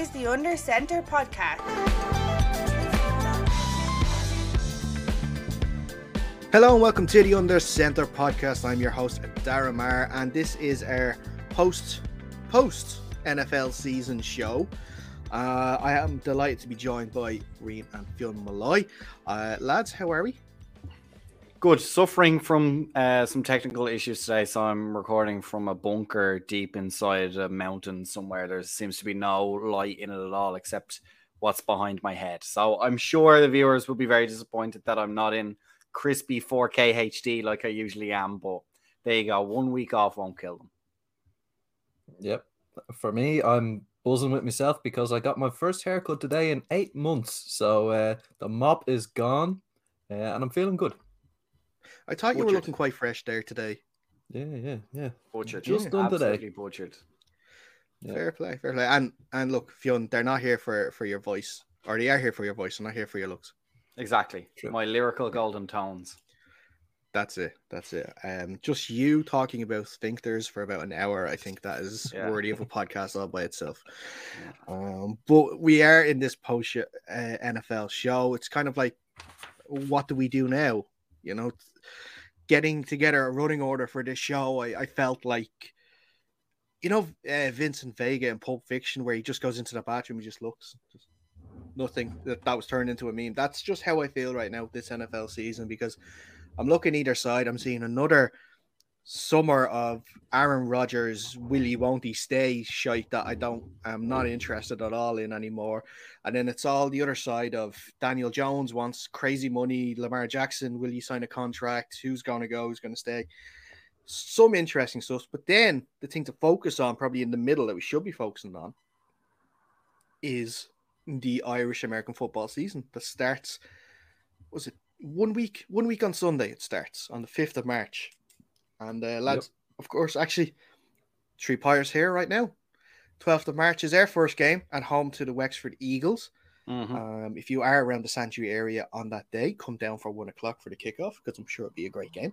is the Under Center podcast. Hello and welcome to the Under Center podcast. I'm your host, Dara Marr, and this is our post post NFL season show. Uh, I am delighted to be joined by Reem and Fionn Malloy. Uh, lads, how are we? Good. Suffering from uh, some technical issues today, so I'm recording from a bunker deep inside a mountain somewhere. There seems to be no light in it at all, except what's behind my head. So I'm sure the viewers will be very disappointed that I'm not in crispy 4K HD like I usually am. But there you go. One week off won't kill them. Yep. For me, I'm buzzing with myself because I got my first haircut today in eight months. So uh, the mop is gone, uh, and I'm feeling good. I thought you were looking quite fresh there today. Yeah, yeah, yeah. Butchered. Just yeah, done today. absolutely butchered. Yeah. Fair play, fair play. And and look, Fionn, they're not here for for your voice, or they are here for your voice. They're not here for your looks. Exactly. True. My lyrical golden tones. That's it. That's it. Um, just you talking about sphincters for about an hour. I think that is Yeah. worthy of a podcast all by itself. Um, but we are in this post uh, NFL show. It's kind of like, what do we do now? You know, getting together a running order for this show. I, I felt like, you know, uh, Vincent Vega in Pulp Fiction, where he just goes into the bathroom, he just looks, just nothing. That that was turned into a meme. That's just how I feel right now with this NFL season because I'm looking either side. I'm seeing another summer of Aaron Rodgers, will he, won't he stay shite that I don't, I'm not mm. interested at all in anymore. And then it's all the other side of Daniel Jones wants crazy money. Lamar Jackson, will he sign a contract? Who's going to go? Who's going to stay? Some interesting stuff. But then the thing to focus on, probably in the middle that we should be focusing on, is the Irish American football season that starts, was it one week? One week on Sunday, it starts on the 5th of March. And uh, lads, of course, actually, three Pirates here right now. 12th of March is their first game at home to the Wexford Eagles. Mhm. Um, if you are around the Santry area on that day, come down for one o'clock for the kickoff because I'm sure it'll be a great game.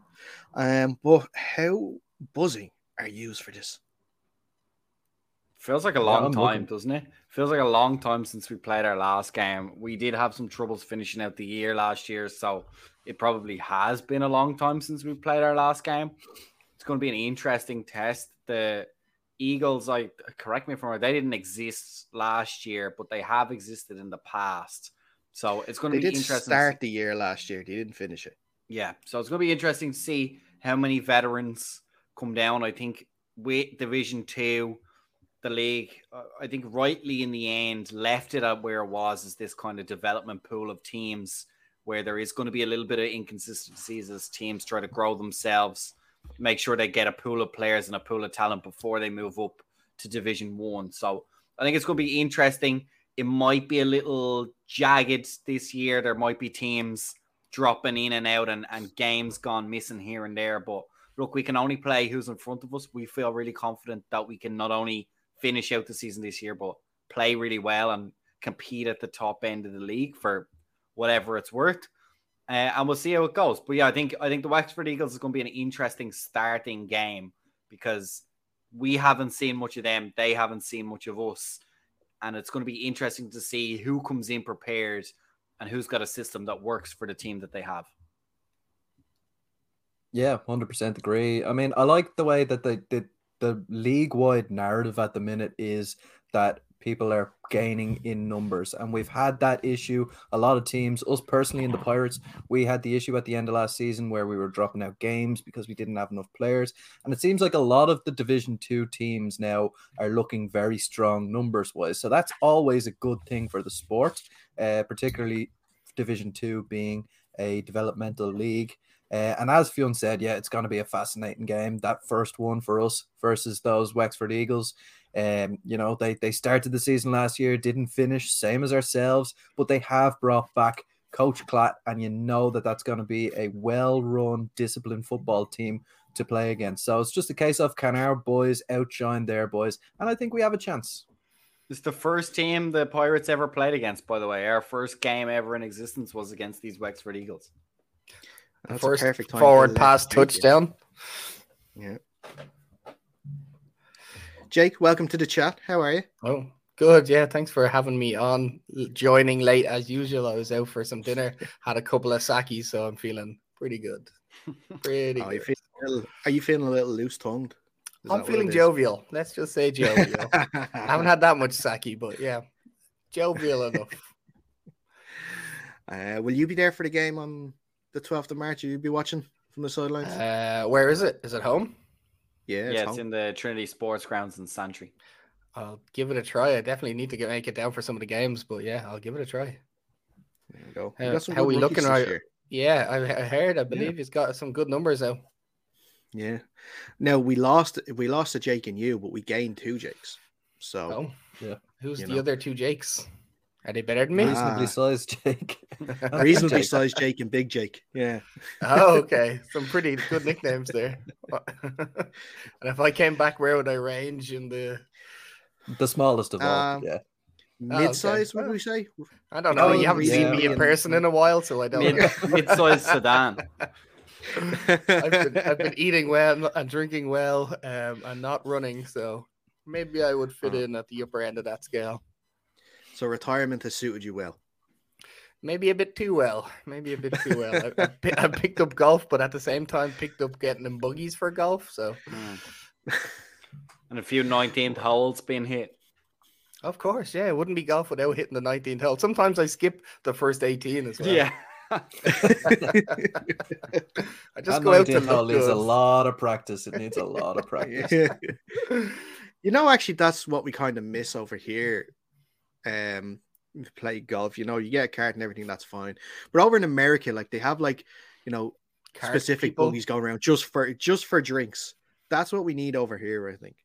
Um, but how buzzing are you for this? Feels like a long I'm time, looking- doesn't it? Feels like a long time since we played our last game. We did have some troubles finishing out the year last year, so it probably has been a long time since we played our last game. It's going to be an interesting test. The Eagles, I correct me if I'm wrong, they didn't exist last year, but they have existed in the past. So it's going to They be interesting. start the year last year. They didn't finish it. Yeah, so it's going to be interesting to see how many veterans come down. I think with Division Two, the league, I think rightly in the end left it at where it was as this kind of development pool of teams where there is going to be a little bit of inconsistencies as teams try to grow themselves, make sure they get a pool of players and a pool of talent before they move up to Division One. So I think it's going to be interesting. It might be a little jagged this year. There might be teams dropping in and out and, and games gone missing here and there. But look, we can only play who's in front of us. We feel really confident that we can not only finish out the season this year, but play really well and compete at the top end of the league for whatever it's worth. Uh, and we'll see how it goes. But yeah, I think I think the Wexford Eagles is going to be an interesting starting game because we haven't seen much of them. They haven't seen much of us. And it's going to be interesting to see who comes in prepared and who's got a system that works for the team that they have. Yeah, hundred percent agree. I mean, I like the way that the the, the league wide narrative at the minute is that people are gaining in numbers, and we've had that issue. A lot of teams, us personally in the Pirates, we had the issue at the end of last season where we were dropping out games because we didn't have enough players, and it seems like a lot of the Division Two teams now are looking very strong numbers wise. So that's always a good thing for the sport, uh, particularly Division Two being a developmental league. Uh, and as Fionn said, yeah, it's going to be a fascinating game. That first one for us versus those Wexford Eagles. Um, you know, they they started the season last year, didn't finish, same as ourselves, but they have brought back Coach Klatt, and you know that that's going to be a well-run, disciplined football team to play against. So it's just a case of can our boys outshine their boys, and I think we have a chance. It's the first team the Pirates ever played against, by the way. Our first game ever in existence was against these Wexford Eagles. That's First a perfect time forward to pass touchdown. Yeah. Jake, welcome to the chat. How are you? Oh, Good, yeah. Thanks for having me on. Joining late as usual. I was out for some dinner, had a couple of sakis, so I'm feeling pretty good. Pretty Oh, good. little- are you feeling a little loose tongued? I'm feeling jovial. Let's just say jovial. I haven't had that much sake, but yeah, jovial enough. Uh, will you be there for the game on the 12th of March? Will you be watching from the sidelines? Uh, where is it? Is it home? Yeah, yeah, home. it's in the Trinity Sports Grounds in Santry. I'll give it a try. I definitely need to get make it down for some of the games, but yeah, I'll give it a try. There you go. How- uh, You how good we looking right- year. Yeah, I, I heard. I believe he's got some good numbers though. Yeah. Now we lost. We lost to Jake and you, but we gained two Jakes. So Oh, yeah. Who's the know. other two Jakes? Are they better than me? Ah. Reasonably sized Jake. reasonably Jake. sized Jake and Big Jake. Yeah. oh, okay. Some pretty good nicknames there. and if I came back, where would I range in the? The smallest of all. Um, yeah. Mid size, okay. would we say? I don't know. Oh, you haven't seen me in person in a while, so I don't. Mid know. mid-sized sedan. I've been, I've been eating well and drinking well, um, and not running, so maybe I would fit Oh. in at the upper end of that scale. So retirement has suited you well. Maybe a bit too well. Maybe a bit too well. I, I, I picked up golf, but at the same time picked up getting them buggies for golf. So and a few 19th holes being hit. of course, yeah, it wouldn't be golf without hitting the 19th hole. Sometimes I skip the first 18 as well. Yeah. I just That go out to 19th hole look needs a lot of practice. It needs a lot of practice. Yeah. you know, actually, that's what we kind of miss over here. Um, play golf. You know, you get a cart and everything. That's fine. But over in America, like they have like you know Cart specific people. buggies going around just for just for drinks. That's what we need over here, I think.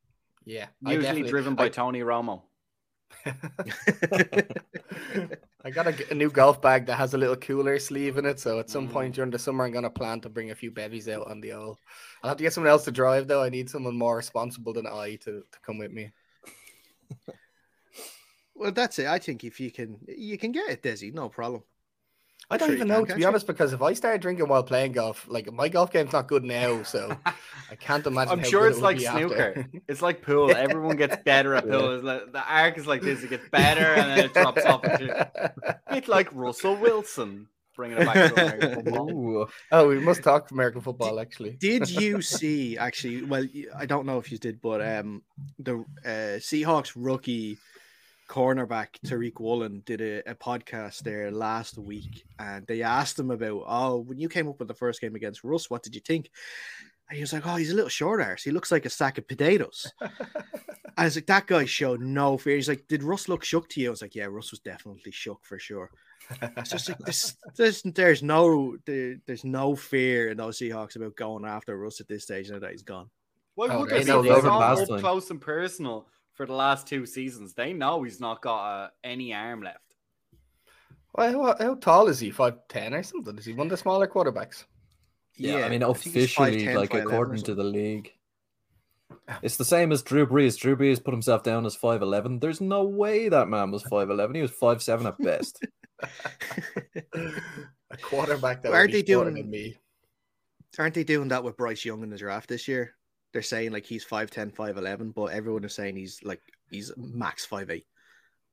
Yeah, Usually definitely- driven by I- Tony Romo. I got a new golf bag that has a little cooler sleeve in it. So at some Mm. point during the summer, I'm gonna plan to bring a few bevies out on the old. I'll have to get someone else to drive though. I need someone more responsible than I to, to come with me. Well, that's it. I think if you can, you can get it, Desi, no problem. I don't Sure even know to can't be you? honest because if I start drinking while playing golf, like my golf game's not good now, so I can't imagine. I'm how sure good it's it like be after. snooker. It's like pool. Everyone gets better at Yeah. pool. It's like, the arc is like this. It gets better and then it drops off. Into, bit like Russell Wilson bringing it back to American football. Oh, we must talk American football actually. Did you see actually? Well, I don't know if you did, but um, the uh, Seahawks rookie cornerback Tariq Woolen did a, a podcast there last week, and they asked him about, oh, when you came up with the first game against Russ, what did you think? And he was like, oh, he's a little short arse. He looks like a sack of potatoes. I was like, that guy showed no fear. He's like, did Russ look shook to you? I was like, yeah, Russ was definitely shook for sure. It's just like this, there's, there's no there, there's no fear in those Seahawks about going after Russ at this stage now that he's gone. Why Oh, would they they know be? He's him up close and personal for the last two seasons. They know he's not got uh, any arm left. Well, how, how tall is he? Five ten or something? Is he one of the smaller quarterbacks? Yeah, I mean, think he's officially, 5'10", like 5'11" according to the league, it's the same as Drew Brees. Drew Brees put himself down as five eleven. There's no way that man was five eleven. He was five seven at best. A quarterback that Why are would be they doing- than me. Aren't they doing that with Bryce Young in the draft this year? They're saying like he's 5'10", 5'11", but everyone is saying he's like he's max 5'8".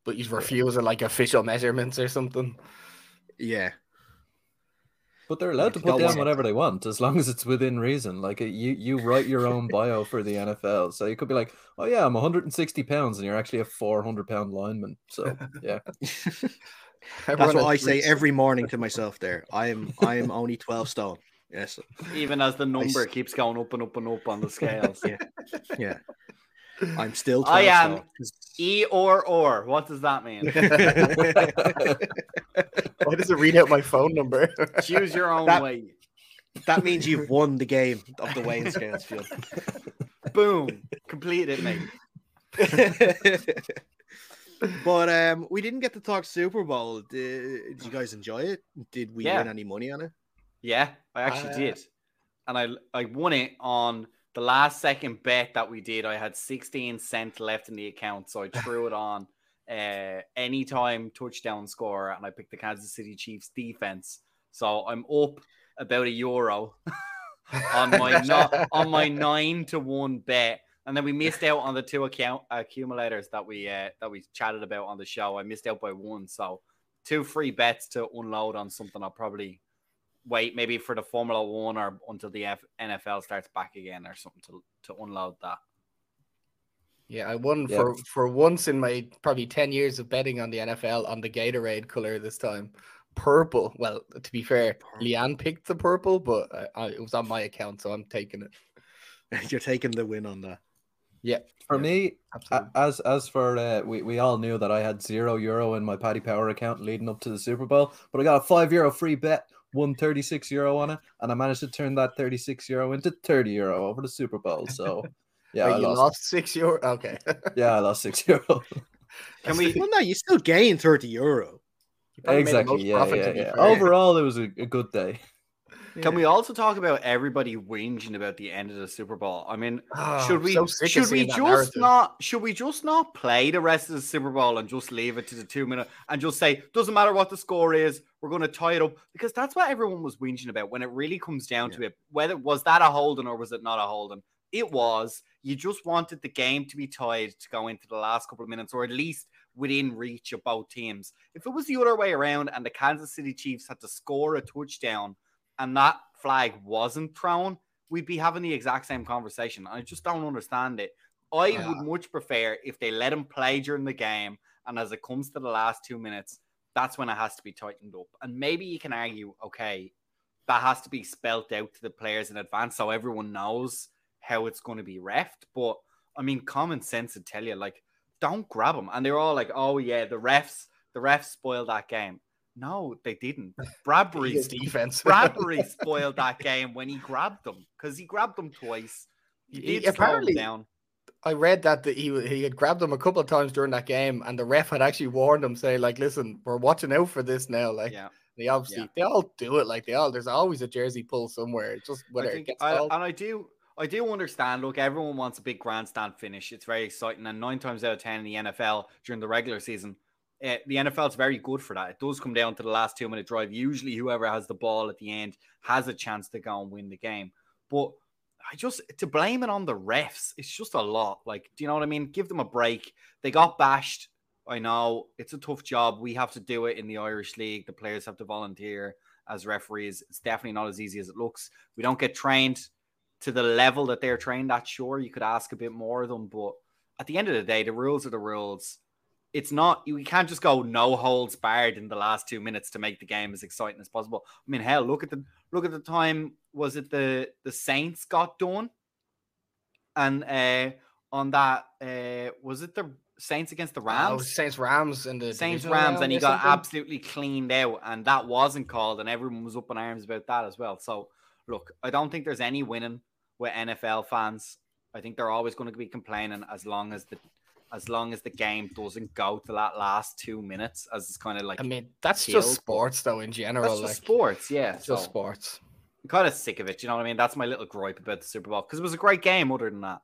But he's refusing like official measurements or something. Yeah. But they're allowed to put down whatever they want as long as it's within reason. Like you, you write your own bio for the NFL, so you could be like, "Oh yeah, I'm 160 pounds," and you're actually a 400 pound lineman. So yeah, That's what I say every morning to myself there. I am I am only 12 stone. Yes. Even as the number s- keeps going up and up and up on the scales. Yeah. Yeah. I'm still I am stone. E or or. What does that mean? Why does it read out my phone number? Choose your own That- way. that means you've won the game of the weighing scales field. Boom. Completed it, mate. but um, we didn't get to talk Super Bowl. Did, did you guys enjoy it? Did we Yeah. win any money on it? Yeah, I actually Uh, did. And I I won it on the last second bet that we did. I had 16 cent left in the account, so I threw it on uh anytime touchdown score and I picked the Kansas City Chiefs defense. So I'm up about a euro on my no, on my 9 to 1 bet. And then we missed out on the two account accumulators that we uh, that we chatted about on the show. I missed out by one, so two free bets to unload on something. I'll probably wait maybe for the Formula One or until the F- NFL starts back again or something to to unload that. Yeah, I won Yeah. for for once in my probably ten years of betting on the NFL on the Gatorade color this time. Purple. Well, to be fair, Leanne picked the purple, but I, I, it was on my account, so I'm taking it. You're taking the win on that. Yeah, For Yeah. me, absolutely. As as for uh, we we all knew that I had zero euro in my Paddy Power account leading up to the Super Bowl, but I got a five euro free bet, won thirty six euro on it, and I managed to turn that thirty six euro into thirty euro over the Super Bowl. So yeah, Wait, I you lost. lost six euro. Okay. Yeah, I lost six euro. Can we? Well, no, you still gain 30 euro. You probably made the most exactly. Yeah, yeah, yeah. Overall, it was a, a good day. Can we also talk about everybody whinging about the end of the Super Bowl? I mean, Ah, should we so should we just narrative. not should we just not play the rest of the Super Bowl and just leave it to the two minute and just say doesn't matter what the score is, we're going to tie it up because that's what everyone was whinging about when it really comes down to it. Whether was that a holding or was it not a holding? It was. You just wanted the game to be tied to go into the last couple of minutes or at least within reach of both teams. If it was the other way around and the Kansas City Chiefs had to score a touchdown and that flag wasn't thrown, we'd be having the exact same conversation. I just don't understand it. I Yeah. would much prefer if they let him play during the game, and as it comes to the last two minutes, that's when it has to be tightened up. And maybe you can argue, okay, that has to be spelt out to the players in advance so everyone knows how it's going to be refed. But I mean, common sense would tell you, like, don't grab them. And they're all like, oh yeah, the refs, the refs spoiled that game. No, they didn't. Bradberry His defense. Bradberry spoiled that game when he grabbed them because he grabbed them twice. He He- did slow apparently- down. I read that the, he he had grabbed them a couple of times during that game, and the ref had actually warned him, saying like, "Listen, we're watching out for this now." Like, Yeah, they obviously Yeah. they all do it. Like they all there's always a jersey pull somewhere. It's just whether I think, I, and I do, I do understand. Look, everyone wants a big grandstand finish. It's very exciting, and nine times out of ten in the NFL during the regular season, uh, the NFL is very good for that. It does come down to the last two minute drive. Usually, whoever has the ball at the end has a chance to go and win the game. But I just to blame it on the refs, it's just a lot. Like, do you know what I mean? Give them a break. They got bashed. I know it's a tough job. We have to do it in the Irish League. The players have to volunteer as referees. It's definitely not as easy as it looks. We don't get trained to the level that they're trained at. Sure, you could ask a bit more of them, but at the end of the day, the rules are the rules. It's not you can't just go no holds barred in the last two minutes to make the game as exciting as possible. I mean, hell, look at the look at the time. Was it the the Saints got done? And uh on that, uh was it the Saints against the Oh, Rams? Saints Rams in the Saints Rams, and he got something? absolutely cleaned out, and that wasn't called, and everyone was up in arms about that as well. So, look, I don't think there's any winning with NFL fans. I think they're always going to be complaining as long as the as long as the game doesn't go to that last two minutes, as it's kind of like I mean, that's killed, just sports though in general. that's like just sports, yeah. it's So just sports. I'm kind of sick of it. You know what I mean? That's my little gripe about the Super Bowl because it was a great game. Other than that,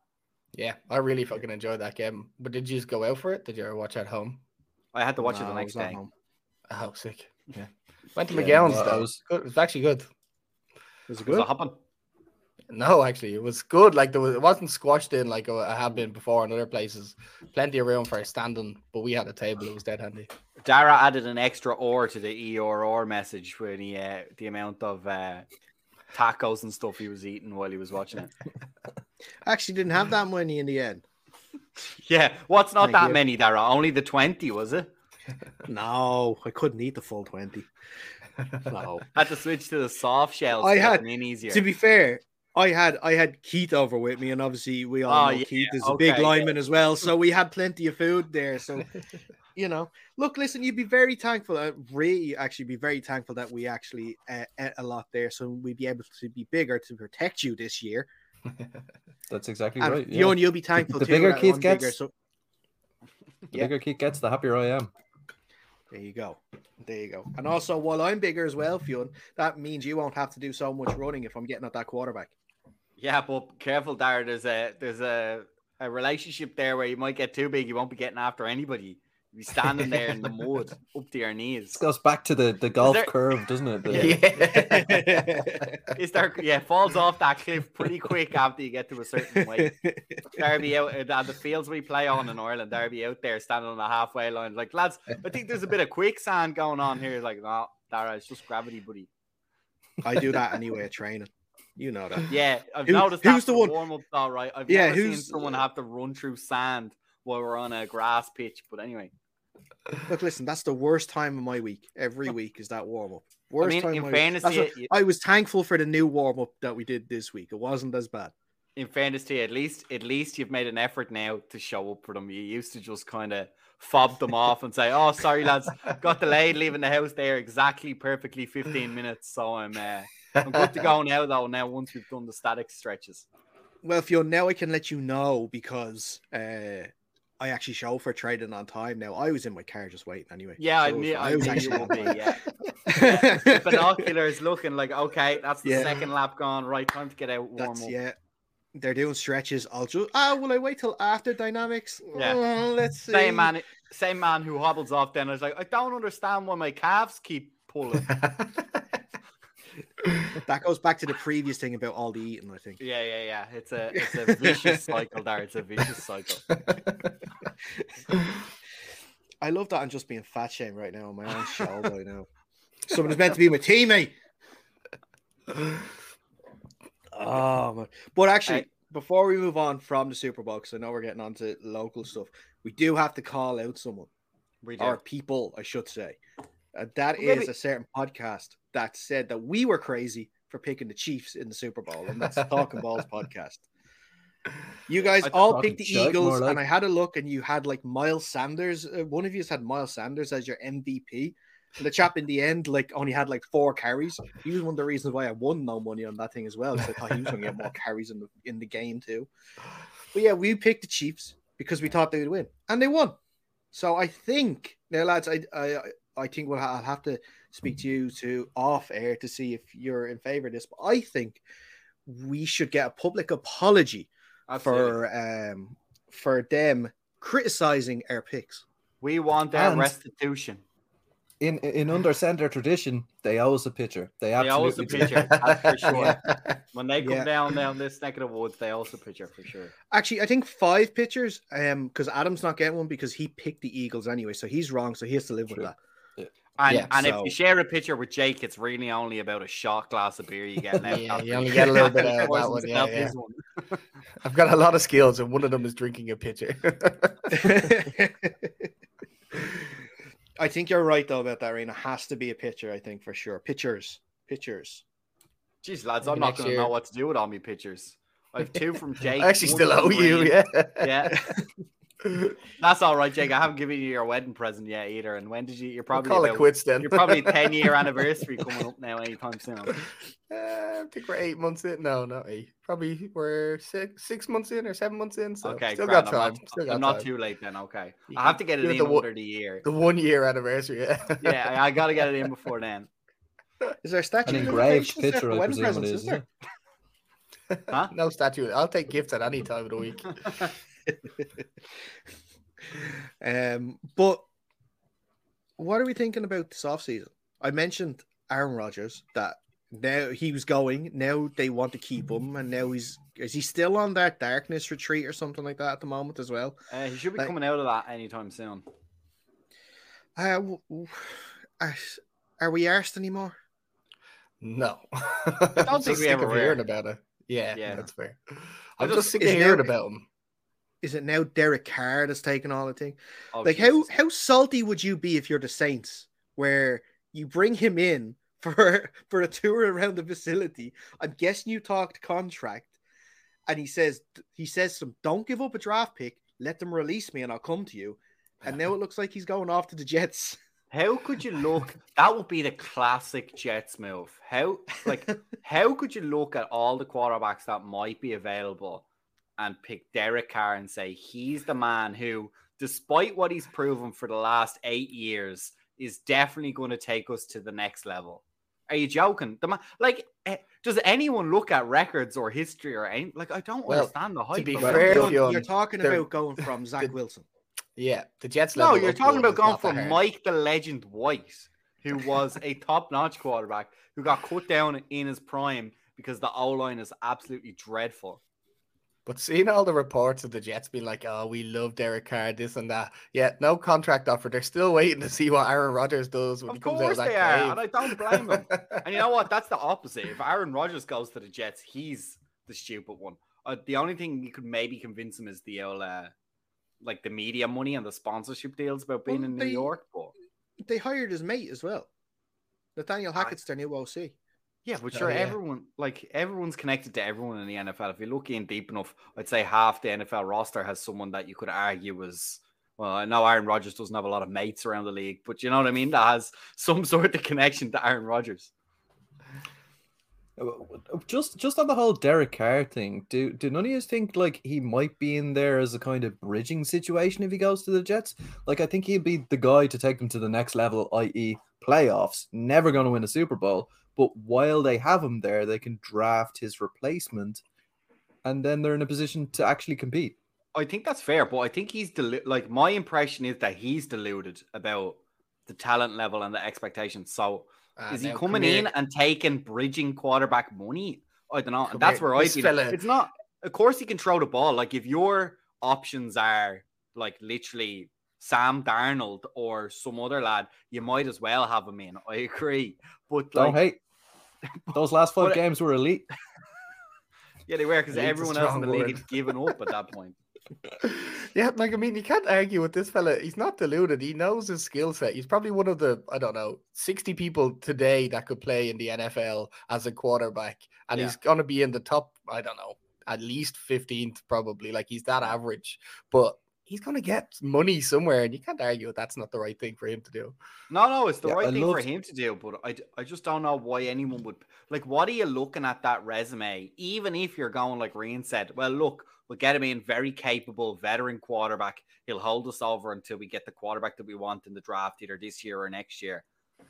Yeah, I really fucking enjoyed that game. But did you just go out for it? Did you ever watch at home? I had to watch it the next day. home. Oh, sick. Yeah. Went to Yeah, McGowan's no, I though. was- Good. It was actually good. Was it Was good? it hopping? No, actually, it was good. Like there was, it wasn't squashed in like I have been before in other places. Plenty of room for standing, but we had a table. It was dead handy. Dara added an extra or to the ERR message when he uh, the amount of uh, tacos and stuff he was eating while he was watching it. Actually, didn't have that many in the end. Yeah, what's not Thank that you. many, Dara? Only the twenty, was it? No, I couldn't eat the full 20. No. Had to switch to the soft shells. I had- easier. to be fair, I had I had Keith over with me, and obviously we all Oh, know yeah, Keith is a big okay, lineman as well, so we had plenty of food there. So you know, look, listen, you'd be very thankful. Uh, really, actually, be very thankful that we actually uh, ate a lot there, so we'd be able to be bigger to protect you this year. That's exactly And right. you Yeah. and you'll be thankful the too. bigger Keith I'm bigger, gets- so The yeah. bigger Keith gets, the happier I am. there you go, there you go. And also, while I'm bigger as well, Fionn, that means you won't have to do so much running if I'm getting at that quarterback. Yeah, but careful, Dara. There's a there's a a relationship there where you might get too big. You won't be getting after anybody. You be standing there in the mud up to your knees. This goes back to the, the golf there- curve, doesn't it? The- Yeah. Is there yeah, falls off that cliff pretty quick after you get to a certain weight. Derby out uh, the fields we play on in Ireland, Derby out there standing on the halfway line, like lads, I think there's a bit of quicksand going on here. Like, no, Dara, it's just gravity, buddy. I do that anyway at training. You know that. Yeah, I've Who- noticed who's that the one- warm up all right. I've Yeah, never seen who's- someone have to run through sand while we're on a grass pitch. But anyway, Look, listen, that's the worst time of my week. Every week is that warm up. Worst mean, time in of my week. fairness That's to what- you- I was thankful for the new warm up that we did this week. It wasn't as bad. in fairness to you, at least at least you've made an effort now to show up for them. You used to just kind of fob them off and say, "Oh, sorry lads, got delayed leaving the house there exactly perfectly 15 minutes, so I'm uh, I'm good to go now though. Now once we've done the static stretches, Well, Fio, now I can let you know because uh, I actually show for trading on time now. I was in my car just waiting anyway. yeah, I So was knew. I, I was knew you actually would be. Yeah, The binoculars looking like okay, that's the Yeah. second lap gone. Right, time to get out warm That's up. yeah. They're doing stretches. I'll just ah. Will I wait till after dynamics? Yeah. Uh, let's see. Same man, same man who hobbles off. Then I was like, I don't understand why my calves keep pulling. That goes back to the previous thing about all the eating. I think. Yeah, yeah, yeah. It's a it's a vicious cycle there. It's a vicious cycle. I love that I'm just being fat shamed right now on my own show. I know. Someone's meant to be my teammate. Oh man. But actually, Hey. before we move on from the Super Bowl, because I know we're getting on to local stuff, we do have to call out someone We do. or people, I should say. Uh, that Well, maybe- a certain podcast that said that we were crazy for picking the Chiefs in the Super Bowl, and that's the Talking Balls podcast. You guys all picked the Eagles, like- and I had a look, and you had like Miles Sanders. Uh, one of you had Miles Sanders as your MVP. And the chap in the end, like, only had like four carries. He was one of the reasons why I won no money on that thing as well. Because I thought he was going to get more carries in the in the game too. But yeah, we picked the Chiefs because we thought they would win, and they won. So I think now, lads, I I I think we'll ha- I'll have to speak to you to off air to see if you're in favor of this. But I think we should get a public apology Absolutely. for um for them criticizing our picks. we want their And- restitution. In in under center tradition, they owe us a pitcher. They They owe us a do. pitcher, that's for sure. When they come Yeah. down down this neck of the woods, they also pitcher for sure. Actually, I think five pitchers. Um, because Adam's not getting one because he picked the Eagles anyway, so he's wrong. So he has to live True. with that. And Yeah, and if you share a pitcher with Jake, it's really only about a shot glass of beer you get now. Yeah, you only get a little bit out of that one, yeah, yeah. I've got a lot of skills, and one of them is drinking a pitcher. I think you're right though about that. Rena has to be a pitcher. I think for sure. Pitchers, pitchers. Jeez, lads, Maybe I'm not next going to know what to do with all my pitchers. I have two from Jake. I actually still owe you, Green. yeah. Yeah, that's all right, Jake. I haven't given you your wedding present yet either. And when did you? You're We'll probably call it quits then. You're probably 10 year anniversary coming up now anytime soon. Uh, I think we're eight months in. No, not eight. Probably we're six six months in or seven months in. So Okay, still grand. got I'm time. not, still got I'm not time. too late then. Okay, You I have to get it in the one- under the year. The one year anniversary. Yeah. Yeah, I, I got to get it in before then. Is there a statue? An of engraved limitations picture, for I wedding presume presents, is. is there? isn't it? Huh? no statue. I'll take gifts at any time of the week. Um, but what are we thinking about this offseason? I mentioned Aaron Rodgers that now he was going. Now they want to keep him, and now he's is he still on that darkness retreat or something like that at the moment as well? Uh, he should be Like- coming out of that anytime soon. Uh, w- w- are- are we arsed anymore? No. I don't think we sick ever of hearing about it. Yeah, Yeah. that's fair. I I'm just- just sick of hearing there- about him. Is it now Derek Carr that's taking all the thing? Oh, like how how salty would you be if you're the Saints, where you bring him in for for a tour around the facility? I'm guessing you talked contract, and he says he says some don't give up a draft pick, let them release me, and I'll come to you. And now it looks like he's going off to the Jets. How could you look? That would be the classic Jets move. How like how could you look at all the quarterbacks that might be available and pick Derek Carr and say he's the man who, despite what he's proven for the last eight years, is definitely going to take us to the next level? Are you joking? The man, like, eh, does anyone look at records or history or any? Like, I don't Well, understand the hype. To be of fair, it. You're, Fionn, you're talking about going from Zach the- Wilson. Yeah, the Jets. No, you're talking about going from hard. Mike the Legend White, who was a top-notch quarterback, who got cut down in his prime because the O line is absolutely dreadful. But seeing all the reports of the Jets being like, "Oh, we love Derek Carr, this and that," yeah, no contract offer. They're still waiting to see what Aaron Rodgers does when he comes out course of that they are, cave. and I don't blame them. And you know what? That's the opposite. If Aaron Rodgers goes to the Jets, he's the stupid one. Uh, the only thing you could maybe convince him is the old, uh, like the media money and the sponsorship deals about being Well, in New they- York. But They hired his mate as well. Nathaniel Aye. Hackett's their new OC. Yeah, but Oh, sure, yeah. everyone like everyone's connected to everyone in the NFL. If you look in deep enough, I'd say half the NFL roster has someone that you could argue was. Well, I know Aaron Rodgers doesn't have a lot of mates around the league, but you know what I mean. That has some sort of connection to Aaron Rodgers. Uh, just just on the whole Derek Carr thing, do do none of you think like he might be in there as a kind of bridging situation if he goes to the Jets? Like I think he'd be the guy to take them to the next level, i.e., playoffs. Never going to win a Super Bowl, but while they have him there, they can draft his replacement, and then they're in a position to actually compete. I think that's fair, but I think he's delu- like my impression is that he's deluded about the talent level and the expectations. So Ah, is he now, coming come in and taking bridging quarterback money? I don't know. Come And that's here. where I feel fella- it's not. Of course, he can throw the ball. Like if your options are like literally Sam Darnold or some other lad, you might as well have him in. I agree, but Don't like, hate. Those last five but- games were elite. yeah, they were because everyone else in the league word. had given up at that point. Yeah, like I mean, you can't argue with this fella. He's not deluded. He knows his skill set. He's probably one of the I don't know sixty people today that could play in the NFL as a quarterback, and Yeah. he's gonna be in the top. I don't know, at least fifteenth probably. Like he's that average, but he's gonna get money somewhere, and you can't argue that's not the right thing for him to do. No, no, it's the Yeah, right I thing for him to do, but I, I just don't know why anyone would like. What are you looking at that resume? Even if you're going like Reen said, well, look, we'll get him in, very capable veteran quarterback. He'll hold us over until we get the quarterback that we want in the draft, either this year or next year.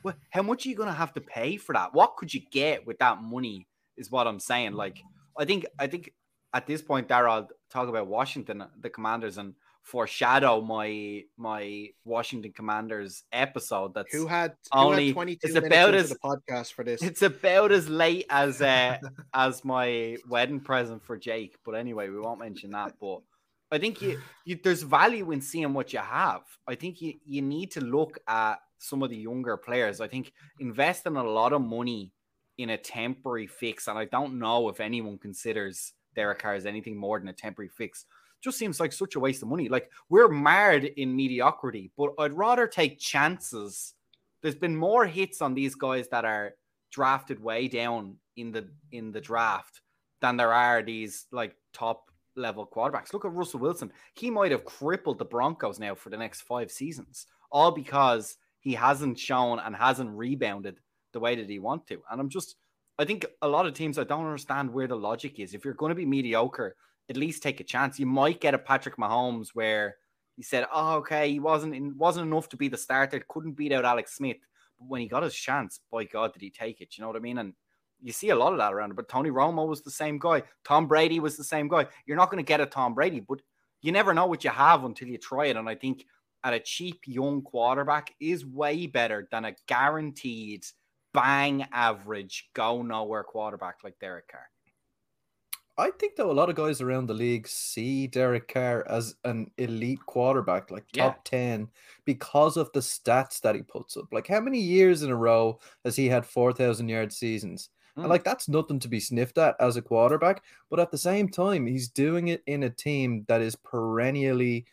Well, how much are you going to have to pay for that? What could you get with that money? Is what I'm saying. Like, I think, I think at this point, Darrell, talk about Washington, the Commanders, and foreshadow my my Washington Commanders episode. That's Who had, who Only- had 22 it's minutes about as- the podcast for this? it's about as late as uh, as my wedding present for Jake. But anyway, we won't mention that. But I think you, you there's value in seeing what you have. I think you you need to look at some of the younger players. I think investing a lot of money in a temporary fix, and I don't know if anyone considers Derek Carr as anything more than a temporary fix. Just seems like such a waste of money. Like we're marred in mediocrity, but I'd rather take chances. There's been more hits on these guys that are drafted way down in the in the draft than there are these like top level quarterbacks. Look at Russell Wilson. He might have crippled the Broncos now for the next five seasons, all because he hasn't shown and hasn't rebounded the way that he want to. And I'm just, I think a lot of teams I don't understand where the logic is. If you're going to be mediocre, at least take a chance. You might get a Patrick Mahomes where he said, "Oh, okay, he wasn't in, wasn't enough to be the starter, couldn't beat out Alex Smith." But when he got his chance, by God, did he take it? You know what I mean? And you see a lot of that around. But Tony Romo was the same guy. Tom Brady was the same guy. You're not going to get a Tom Brady, but you never know what you have until you try it. And I think at a cheap young quarterback is way better than a guaranteed bang average go nowhere quarterback like Derek Carr. I think though a lot of guys around the league see Derek Carr as an elite quarterback, like Yeah. top 10, because of the stats that he puts up. Like how many years in a row has he had 4,000 yard seasons? And Mm. like that's nothing to be sniffed at as a quarterback, but at the same time, he's doing it in a team that is perennially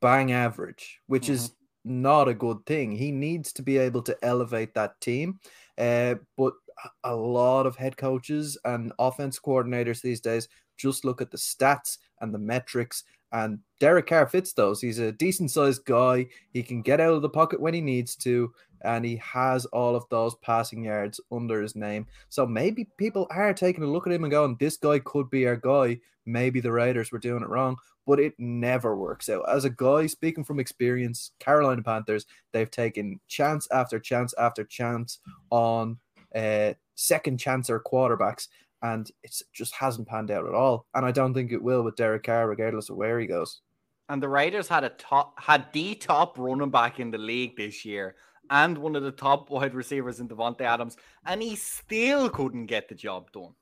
bang average, which is not a good thing. He needs to be able to elevate that team. Uh, but a- lot of head coaches and offense coordinators these days just look at the stats and the metrics. And Derek Carr fits those. He's a decent sized guy. He can get out of the pocket when he needs to, and he has all of those passing yards under his name. So maybe people are taking a look at him and going, "This guy could be our guy." Maybe the Raiders were doing it wrong, but it never works out. As a guy speaking from experience, Carolina Panthers, they've taken chance after chance after chance on uh, second chancer quarterbacks, and it just hasn't panned out at all. And I don't think it will with Derek Carr, regardless of where he goes. And the Raiders had a top had the top running back in the league this year and one of the top wide receivers in Davante Adams, and he still couldn't get the job done.